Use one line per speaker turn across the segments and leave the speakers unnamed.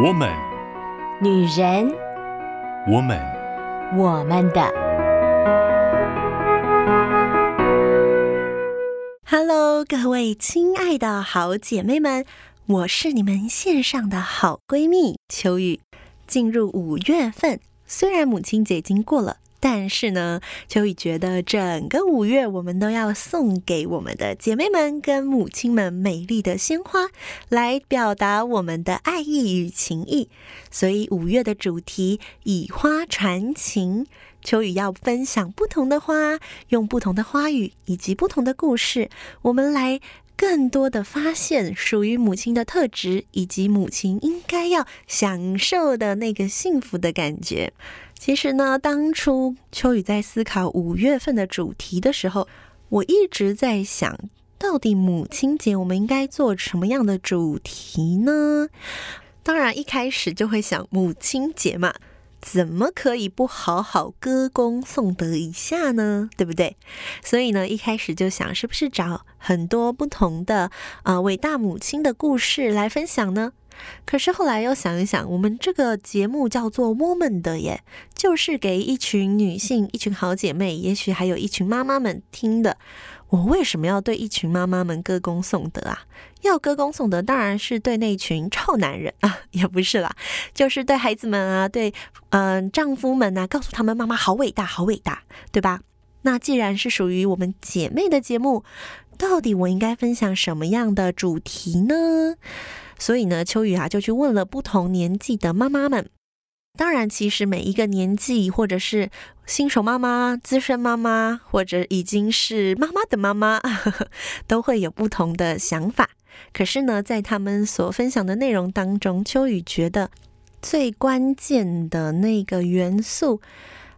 我们，
女人，
我们，
我们的。
Hello，各位亲爱的好姐妹们，我是你们线上的好闺蜜秋雨。进入五月份，虽然母亲节已经过了。但是呢，秋雨觉得整个五月，我们都要送给我们的姐妹们跟母亲们美丽的鲜花，来表达我们的爱意与情谊。所以五月的主题以花传情，秋雨要分享不同的花，用不同的花语以及不同的故事，我们来更多的发现属于母亲的特质，以及母亲应该要享受的那个幸福的感觉。其实呢，当初秋雨在思考五月份的主题的时候，我一直在想，到底母亲节我们应该做什么样的主题呢？当然，一开始就会想母亲节嘛，怎么可以不好好歌功颂德一下呢？对不对？所以呢，一开始就想，是不是找很多不同的啊、伟大母亲的故事来分享呢？可是后来又想一想，我们这个节目叫做 “Woman” 的耶，就是给一群女性、一群好姐妹，也许还有一群妈妈们听的。我为什么要对一群妈妈们歌功颂德啊？要歌功颂德，当然是对那群臭男人啊，也不是啦，就是对孩子们啊，对嗯、丈夫们啊，告诉他们妈妈好伟大，好伟大，对吧？那既然是属于我们姐妹的节目，到底我应该分享什么样的主题呢？所以呢，秋雨啊就去问了不同年纪的妈妈们。当然，其实每一个年纪，或者是新手妈妈、资深妈妈，或者已经是妈妈的妈妈，呵呵，都会有不同的想法。可是呢，在他们所分享的内容当中，秋雨觉得最关键的那个元素，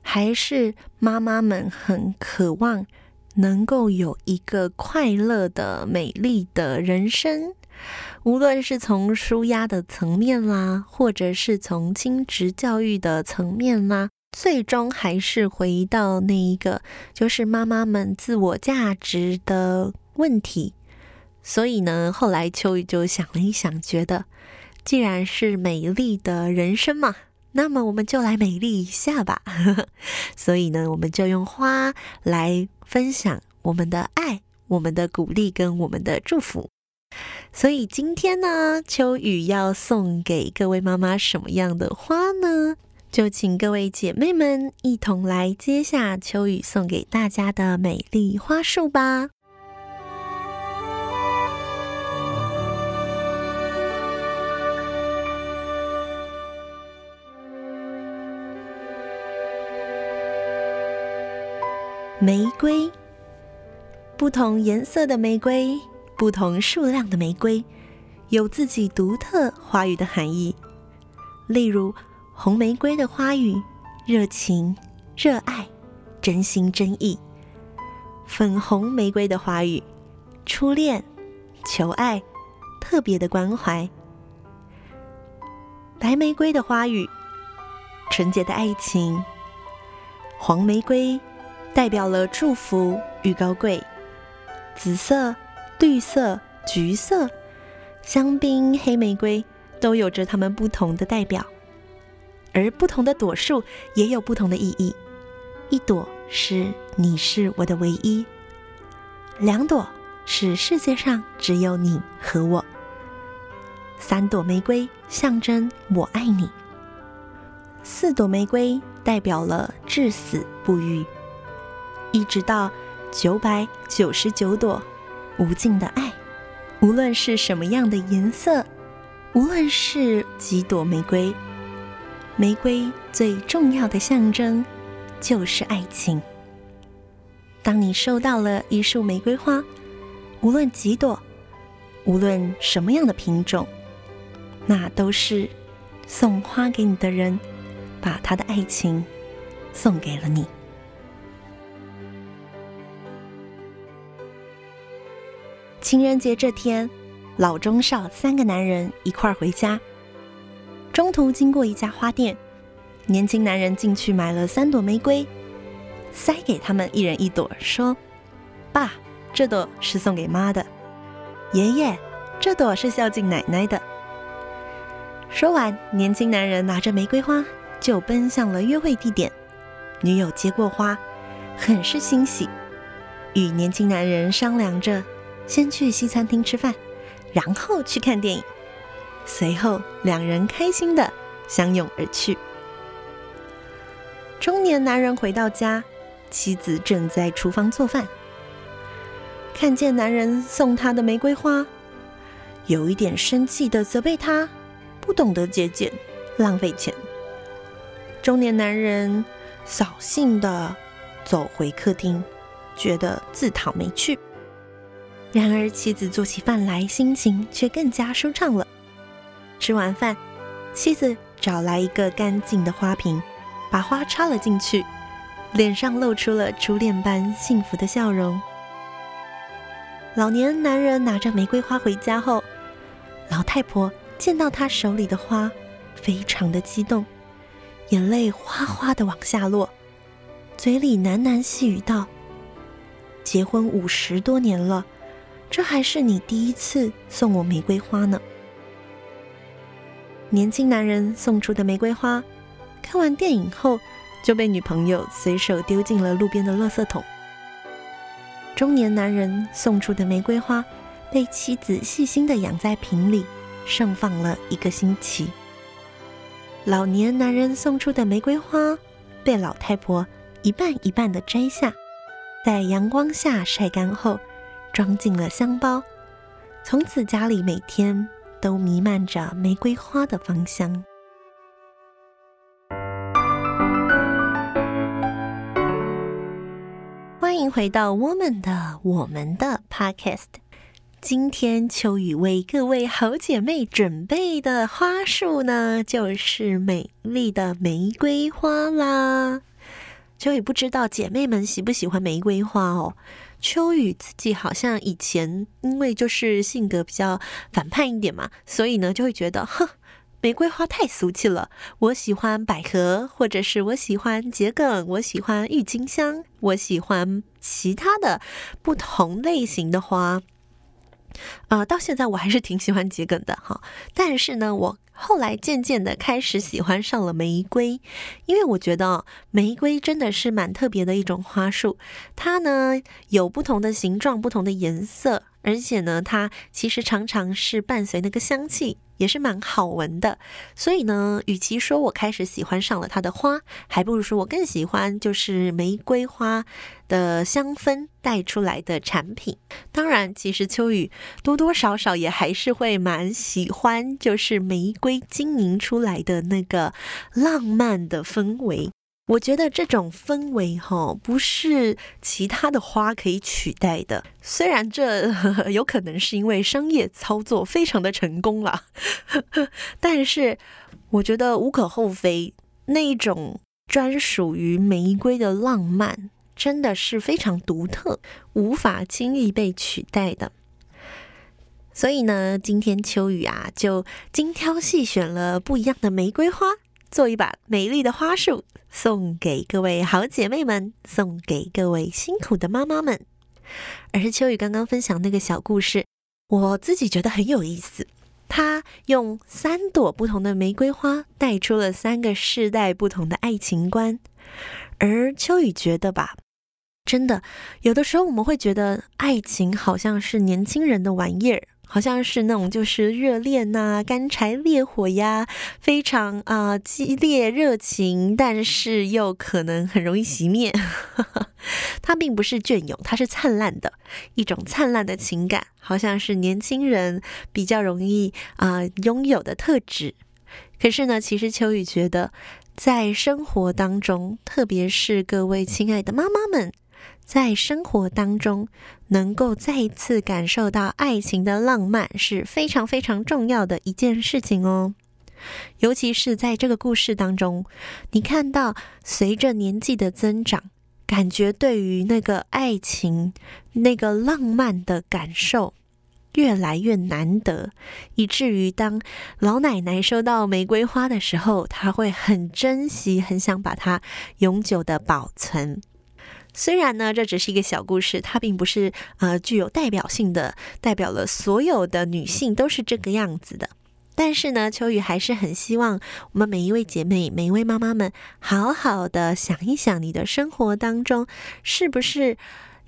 还是妈妈们很渴望能够有一个快乐的、美丽的人生。无论是从舒压的层面啦，或者是从亲职教育的层面啦，最终还是回到那一个，就是妈妈们自我价值的问题。所以呢，后来秋雨就想了一想，觉得既然是美丽的人生嘛，那么我们就来美丽一下吧。所以呢，我们就用花来分享我们的爱、我们的鼓励跟我们的祝福。所以今天呢，秋雨要送给各位妈妈什么样的花呢？就请各位姐妹们一同来接下秋雨送给大家的美丽花束吧。玫瑰，不同颜色的玫瑰。不同数量的玫瑰，有自己独特花语的含义。例如，红玫瑰的花语：热情、热爱、真心真意；粉红玫瑰的花语：初恋、求爱、特别的关怀；白玫瑰的花语：纯洁的爱情；黄玫瑰代表了祝福与高贵；紫色。绿色、橘色、香槟、黑玫瑰都有着它们不同的代表，而不同的朵数也有不同的意义。一朵是你是我的唯一，两朵是世界上只有你和我，三朵玫瑰象征我爱你，四朵玫瑰代表了至死不渝，一直到九百九十九朵。无尽的爱，无论是什么样的颜色，无论是几朵玫瑰，玫瑰最重要的象征就是爱情。当你收到了一束玫瑰花，无论几朵，无论什么样的品种，那都是送花给你的人把他的爱情送给了你。情人节这天，老中少三个男人一块儿回家。中途经过一家花店，年轻男人进去买了三朵玫瑰，塞给他们一人一朵，说：“爸，这朵是送给妈的；爷爷，这朵是孝敬奶奶的。”说完，年轻男人拿着玫瑰花就奔向了约会地点。女友接过花，很是欣喜，与年轻男人商量着，先去西餐厅吃饭，然后去看电影。随后，两人开心的相拥而去。中年男人回到家，妻子正在厨房做饭，看见男人送她的玫瑰花，有一点生气的责备他不懂得节俭，浪费钱。中年男人扫兴的走回客厅，觉得自讨没趣。然而，妻子做起饭来，心情却更加舒畅了。吃完饭，妻子找来一个干净的花瓶，把花插了进去，脸上露出了初恋般幸福的笑容。老年男人拿着玫瑰花回家后，老太婆见到他手里的花，非常的激动，眼泪哗哗的往下落，嘴里喃喃细语道：“结婚五十多年了，这还是你第一次送我玫瑰花呢。”年轻男人送出的玫瑰花，看完电影后就被女朋友随手丢进了路边的垃圾桶。中年男人送出的玫瑰花，被妻子细心的养在瓶里，盛放了一个星期。老年男人送出的玫瑰花，被老太婆一半一半的摘下，在阳光下晒干后，装进了香包。从此家里每天都弥漫着玫瑰花的芳香。欢迎回到我们的我们的 Podcast。今天秋雨为各位好姐妹准备的花束呢，就是美丽的玫瑰花啦。秋雨不知道姐妹们喜不喜欢玫瑰花哦。秋雨自己好像以前因为就是性格比较反叛一点嘛，所以呢就会觉得，哼，玫瑰花太俗气了。我喜欢百合，或者是我喜欢桔梗，我喜欢郁金香，我喜欢其他的不同类型的花。啊、到现在我还是挺喜欢桔梗的哈，但是呢，我后来渐渐的开始喜欢上了玫瑰，因为我觉得玫瑰真的是蛮特别的一种花束，它呢有不同的形状、不同的颜色，而且呢，它其实常常是伴随那个香气。也是蛮好闻的，所以呢，与其说我开始喜欢上了它的花，还不如说我更喜欢就是玫瑰花的香氛带出来的产品。当然，其实秋雨多多少少也还是会蛮喜欢，就是玫瑰经营出来的那个浪漫的氛围。我觉得这种氛围哈，不是其他的花可以取代的。虽然这呵呵有可能是因为商业操作非常的成功了，但是我觉得无可厚非。那一种专属于玫瑰的浪漫，真的是非常独特，无法轻易被取代的。所以呢，今天秋雨啊，就精挑细选了不一样的玫瑰花，做一把美丽的花束。送给各位好姐妹们，送给各位辛苦的妈妈们。而秋雨刚刚分享那个小故事，我自己觉得很有意思。他用三朵不同的玫瑰花带出了三个世代不同的爱情观。而秋雨觉得吧，真的有的时候我们会觉得爱情好像是年轻人的玩意儿。好像是那种就是热恋呐，干柴烈火呀，非常啊、激烈热情，但是又可能很容易熄灭。它并不是隽永，它是灿烂的一种灿烂的情感，好像是年轻人比较容易啊、拥有的特质。可是呢，其实秋雨觉得，在生活当中，特别是各位亲爱的妈妈们。在生活当中，能够再一次感受到爱情的浪漫是非常非常重要的一件事情哦。尤其是在这个故事当中，你看到随着年纪的增长，感觉对于那个爱情、那个浪漫的感受越来越难得，以至于当老奶奶收到玫瑰花的时候，她会很珍惜，很想把它永久的保存。虽然呢，这只是一个小故事，它并不是呃具有代表性的，代表了所有的女性都是这个样子的。但是呢，秋雨还是很希望我们每一位姐妹、每一位妈妈们，好好的想一想，你的生活当中是不是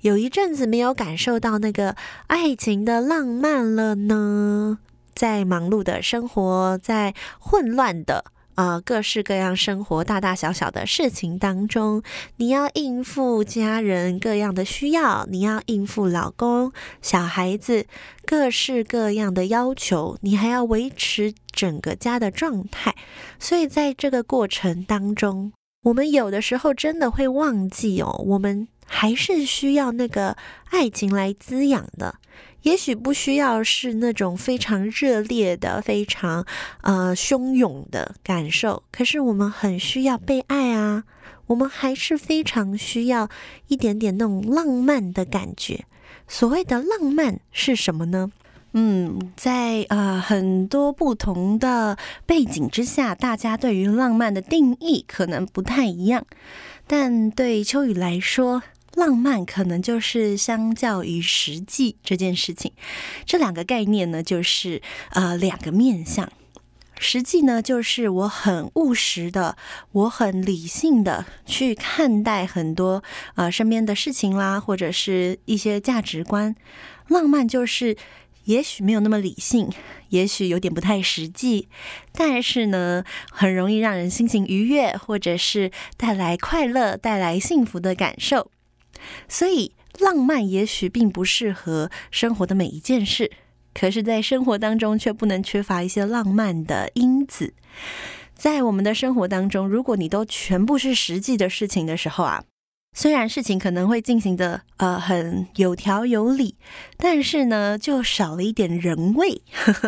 有一阵子没有感受到那个爱情的浪漫了呢？在忙碌的生活，在混乱的。啊、呃，各式各样生活大大小小的事情当中，你要应付家人各样的需要，你要应付老公、小孩子各式各样的要求，你还要维持整个家的状态。所以在这个过程当中，我们有的时候真的会忘记哦，我们还是需要那个爱情来滋养的。也许不需要是那种非常热烈的、非常呃汹涌的感受，可是我们很需要被爱啊！我们还是非常需要一点点那种浪漫的感觉。所谓的浪漫是什么呢？嗯，在呃很多不同的背景之下，大家对于浪漫的定义可能不太一样，但对秋雨来说，浪漫可能就是相较于实际这件事情，这两个概念呢，就是呃两个面向。实际呢，就是我很务实的，我很理性的去看待很多呃身边的事情啦，或者是一些价值观。浪漫就是也许没有那么理性，也许有点不太实际，但是呢，很容易让人心情愉悦，或者是带来快乐、带来幸福的感受。所以，浪漫也许并不适合生活的每一件事，可是，在生活当中却不能缺乏一些浪漫的因子。在我们的生活当中，如果你都全部是实际的事情的时候啊。虽然事情可能会进行的呃很有条有理，但是呢，就少了一点人味，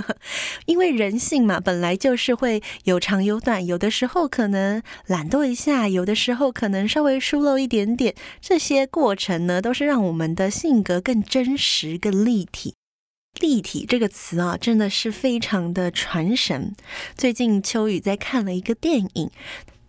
因为人性嘛，本来就是会有长有短，有的时候可能懒惰一下，有的时候可能稍微疏漏一点点，这些过程呢，都是让我们的性格更真实、更立体。立体这个词啊，真的是非常的传神。最近秋雨在看了一个电影，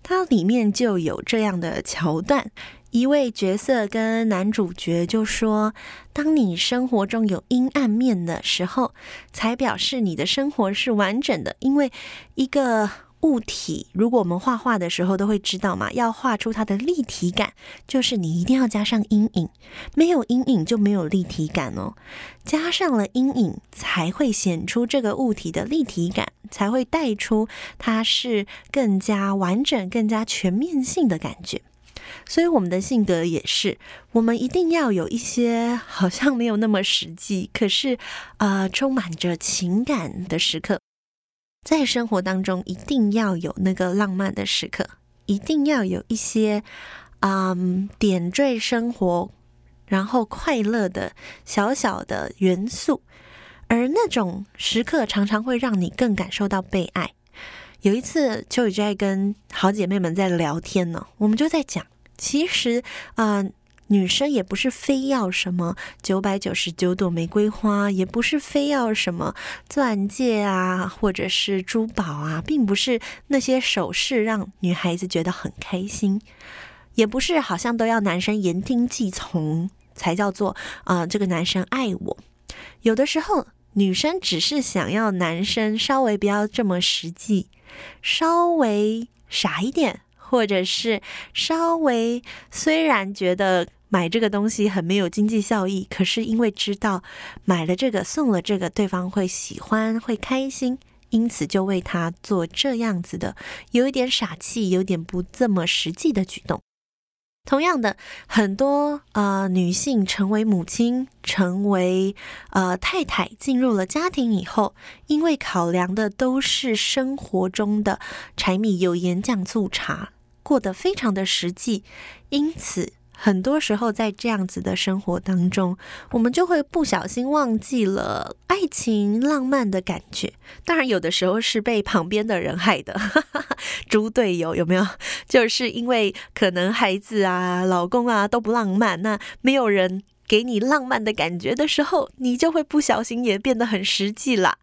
它里面就有这样的桥段。一位角色跟男主角就说：“当你生活中有阴暗面的时候，才表示你的生活是完整的。因为一个物体，如果我们画画的时候都会知道嘛，要画出它的立体感，就是你一定要加上阴影，没有阴影就没有立体感哦。加上了阴影，才会显出这个物体的立体感，才会带出它是更加完整、更加全面性的感觉。”所以我们的性格也是，我们一定要有一些好像没有那么实际，可是呃充满着情感的时刻，在生活当中一定要有那个浪漫的时刻，一定要有一些嗯点缀生活，然后快乐的小小的元素，而那种时刻常常会让你更感受到被爱。有一次，秋雨就在跟好姐妹们在聊天呢，我们就在讲。其实啊、女生也不是非要什么九百九十九朵玫瑰花，也不是非要什么钻戒啊，或者是珠宝啊，并不是那些首饰让女孩子觉得很开心，也不是好像都要男生言听计从才叫做啊、这个男生爱我。有的时候，女生只是想要男生稍微不要这么实际，稍微傻一点。或者是稍微，虽然觉得买这个东西很没有经济效益，可是因为知道买了这个送了这个，对方会喜欢会开心，因此就为他做这样子的，有一点傻气，有点不这么实际的举动。同样的，很多呃女性成为母亲、成为呃太太，进入了家庭以后，因为考量的都是生活中的柴米油盐酱醋茶。过得非常的实际，因此很多时候在这样子的生活当中，我们就会不小心忘记了爱情浪漫的感觉。当然，有的时候是被旁边的人害的，猪队友有没有？就是因为可能孩子啊、老公啊都不浪漫，那没有人给你浪漫的感觉的时候，你就会不小心也变得很实际了。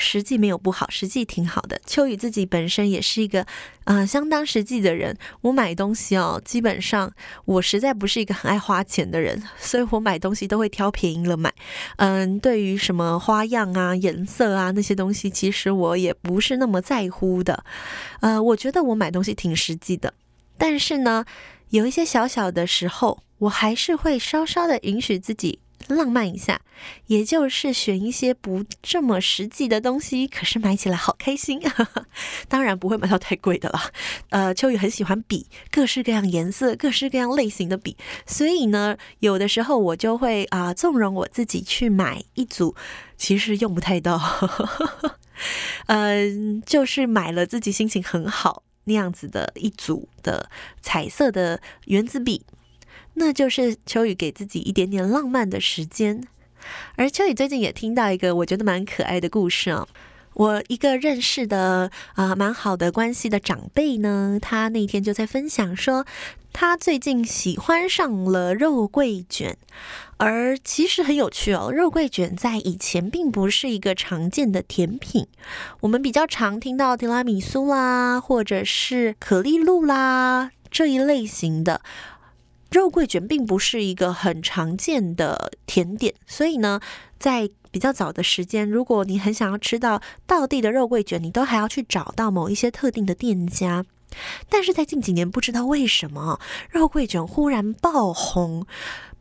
实际没有不好，实际挺好的。秋雨自己本身也是一个，呃，相当实际的人。我买东西哦，基本上我实在不是一个很爱花钱的人，所以我买东西都会挑便宜了买。嗯，对于什么花样啊、颜色啊那些东西，其实我也不是那么在乎的。呃，我觉得我买东西挺实际的，但是呢，有一些小小的时候，我还是会稍稍的允许自己。浪漫一下，也就是选一些不这么实际的东西，可是买起来好开心。当然不会买到太贵的了。呃，秋雨很喜欢笔，各式各样颜色、各式各样类型的笔，所以呢，有的时候我就会啊、纵容我自己去买一组，其实用不太到。嗯、呃，就是买了自己心情很好那样子的一组的彩色的原子笔。那就是秋雨给自己一点点浪漫的时间，而秋雨最近也听到一个我觉得蛮可爱的故事哦。我一个认识的啊蛮好的关系的长辈呢，他那天就在分享说，他最近喜欢上了肉桂卷，而其实很有趣哦，肉桂卷在以前并不是一个常见的甜品，我们比较常听到提拉米苏啦，或者是可丽露啦这一类型的。肉桂卷并不是一个很常见的甜点，所以呢，在比较早的时间，如果你很想要吃到道地的肉桂卷，你都还要去找到某一些特定的店家。但是在近几年，不知道为什么肉桂卷忽然爆红，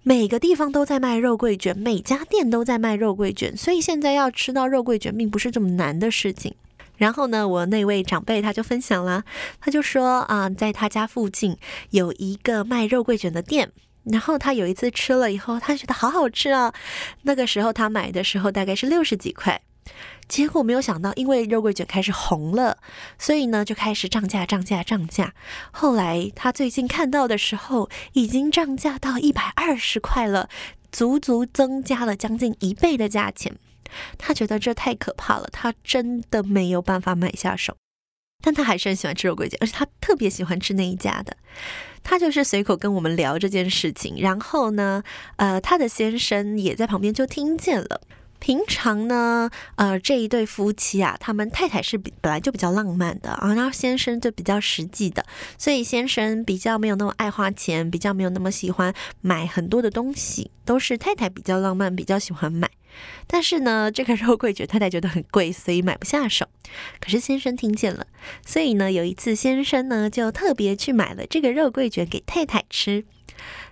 每个地方都在卖肉桂卷，每家店都在卖肉桂卷，所以现在要吃到肉桂卷并不是这么难的事情。然后呢，我那位长辈他就分享了，他就说啊，在他家附近有一个卖肉桂卷的店，然后他有一次吃了以后，他觉得好好吃啊。那个时候他买的时候大概是六十几块，结果没有想到，因为肉桂卷开始红了，所以呢就开始涨价、涨价、涨价。后来他最近看到的时候，已经涨价到一百二十块了，足足增加了将近一倍的价钱。他觉得这太可怕了，他真的没有办法买下手，但他还是很喜欢吃肉桂卷，而且他特别喜欢吃那一家的。他就是随口跟我们聊这件事情，然后呢，呃，他的先生也在旁边就听见了。平常呢，呃，这一对夫妻啊，他们太太是比本来就比较浪漫的啊，然后先生就比较实际的，所以先生比较没有那么爱花钱，比较没有那么喜欢买很多的东西，都是太太比较浪漫，比较喜欢买。但是呢，这个肉桂卷太太觉得很贵，所以买不下手。可是先生听见了，所以呢，有一次先生呢就特别去买了这个肉桂卷给太太吃。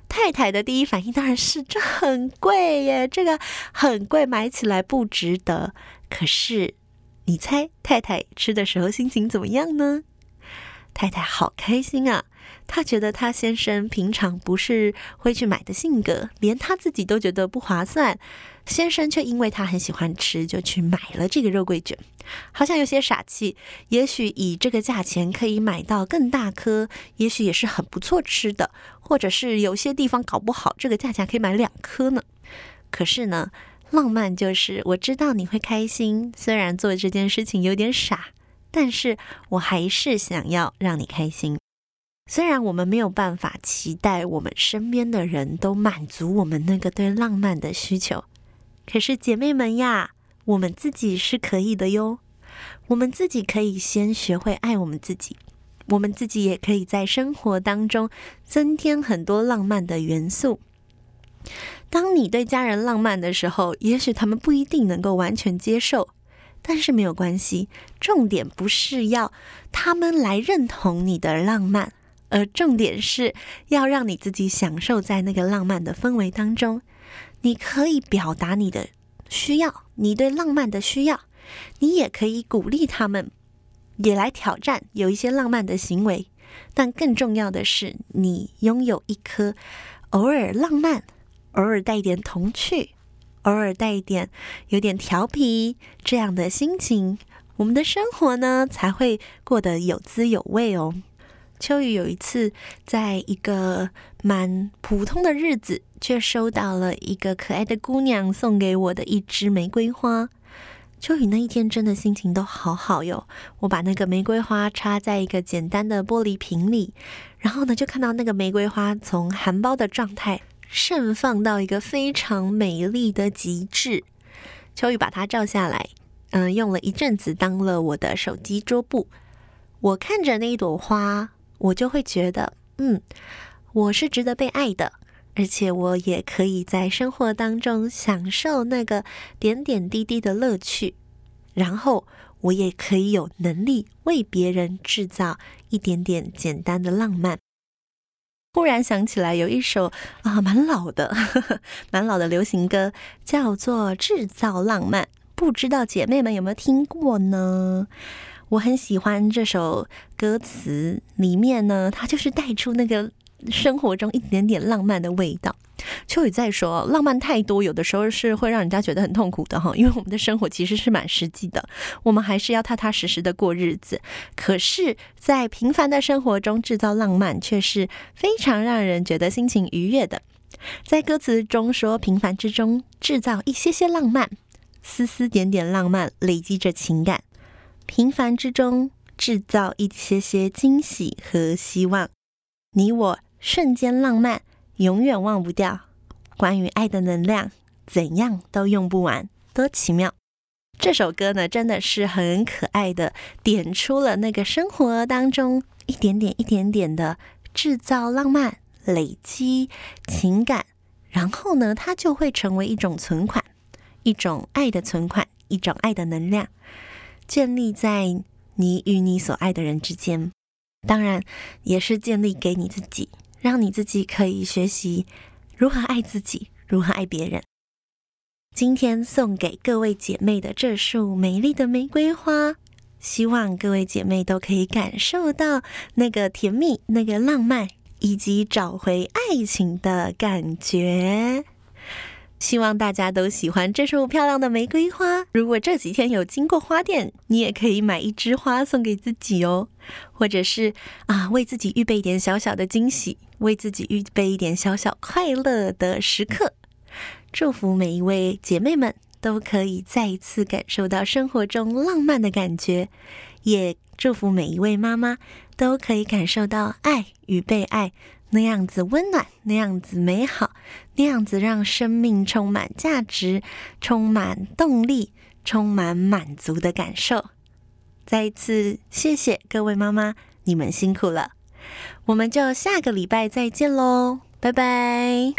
太太的第一反应当然是这很贵耶，这个很贵，买起来不值得。可是你猜太太吃的时候心情怎么样呢？太太好开心啊，她觉得她先生平常不是会去买的性格，连她自己都觉得不划算。先生却因为他很喜欢吃，就去买了这个肉桂卷，好像有些傻气。也许以这个价钱可以买到更大颗，也许也是很不错吃的，或者是有些地方搞不好这个价钱可以买两颗呢。可是呢，浪漫就是我知道你会开心，虽然做这件事情有点傻，但是我还是想要让你开心。虽然我们没有办法期待我们身边的人都满足我们那个对浪漫的需求。可是姐妹们呀，我们自己是可以的哟。我们自己可以先学会爱我们自己，我们自己也可以在生活当中增添很多浪漫的元素。当你对家人浪漫的时候，也许他们不一定能够完全接受，但是没有关系。重点不是要他们来认同你的浪漫，而重点是要让你自己享受在那个浪漫的氛围当中。你可以表达你的需要，你对浪漫的需要，你也可以鼓励他们，也来挑战有一些浪漫的行为。但更重要的是，你拥有一颗偶尔浪漫、偶尔带一点童趣、偶尔带一点有点调皮这样的心情，我们的生活呢才会过得有滋有味哦。秋雨有一次在一个蛮普通的日子，却收到了一个可爱的姑娘送给我的一支玫瑰花。秋雨那一天真的心情都好好哟。我把那个玫瑰花插在一个简单的玻璃瓶里，然后呢，就看到那个玫瑰花从含苞的状态盛放到一个非常美丽的极致。秋雨把它照下来，嗯、用了一阵子当了我的手机桌布。我看着那一朵花，我就会觉得，嗯，我是值得被爱的，而且我也可以在生活当中享受那个点点滴滴的乐趣，然后我也可以有能力为别人制造一点点简单的浪漫。忽然想起来，有一首啊，蛮老的，呵呵，蛮老的流行歌，叫做《制造浪漫》，不知道姐妹们有没有听过呢？我很喜欢这首歌词，里面呢，它就是带出那个生活中一点点浪漫的味道。秋雨在说，浪漫太多，有的时候是会让人家觉得很痛苦的哈。因为我们的生活其实是蛮实际的，我们还是要踏踏实实的过日子。可是，在平凡的生活中制造浪漫，却是非常让人觉得心情愉悦的。在歌词中说，平凡之中制造一些些浪漫，丝丝点点浪漫累积着情感。平凡之中制造一些些惊喜和希望，你我瞬间浪漫。永远忘不掉关于爱的能量，怎样都用不完，多奇妙！这首歌呢，真的是很可爱的，点出了那个生活当中一点点、一点点的制造浪漫、累积情感，然后呢，它就会成为一种存款，一种爱的存款，一种爱的能量，建立在你与你所爱的人之间，当然也是建立给你自己。让你自己可以学习如何爱自己，如何爱别人。今天送给各位姐妹的这束美丽的玫瑰花，希望各位姐妹都可以感受到那个甜蜜、那个浪漫，以及找回爱情的感觉。希望大家都喜欢这束漂亮的玫瑰花。如果这几天有经过花店，你也可以买一枝花送给自己哦，或者是啊，为自己预备一点小小的惊喜，为自己预备一点小小快乐的时刻。祝福每一位姐妹们都可以再一次感受到生活中浪漫的感觉，也祝福每一位妈妈都可以感受到爱与被爱。那样子温暖，那样子美好，那样子让生命充满价值、充满动力、充满满足的感受。再一次谢谢各位妈妈，你们辛苦了。我们就下个礼拜再见喽，拜拜。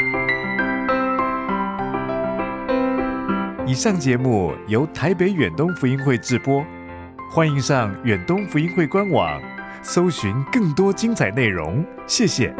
以上节目由台北远东福音会制播，欢迎上远东福音会官网，搜寻更多精彩内容。谢谢。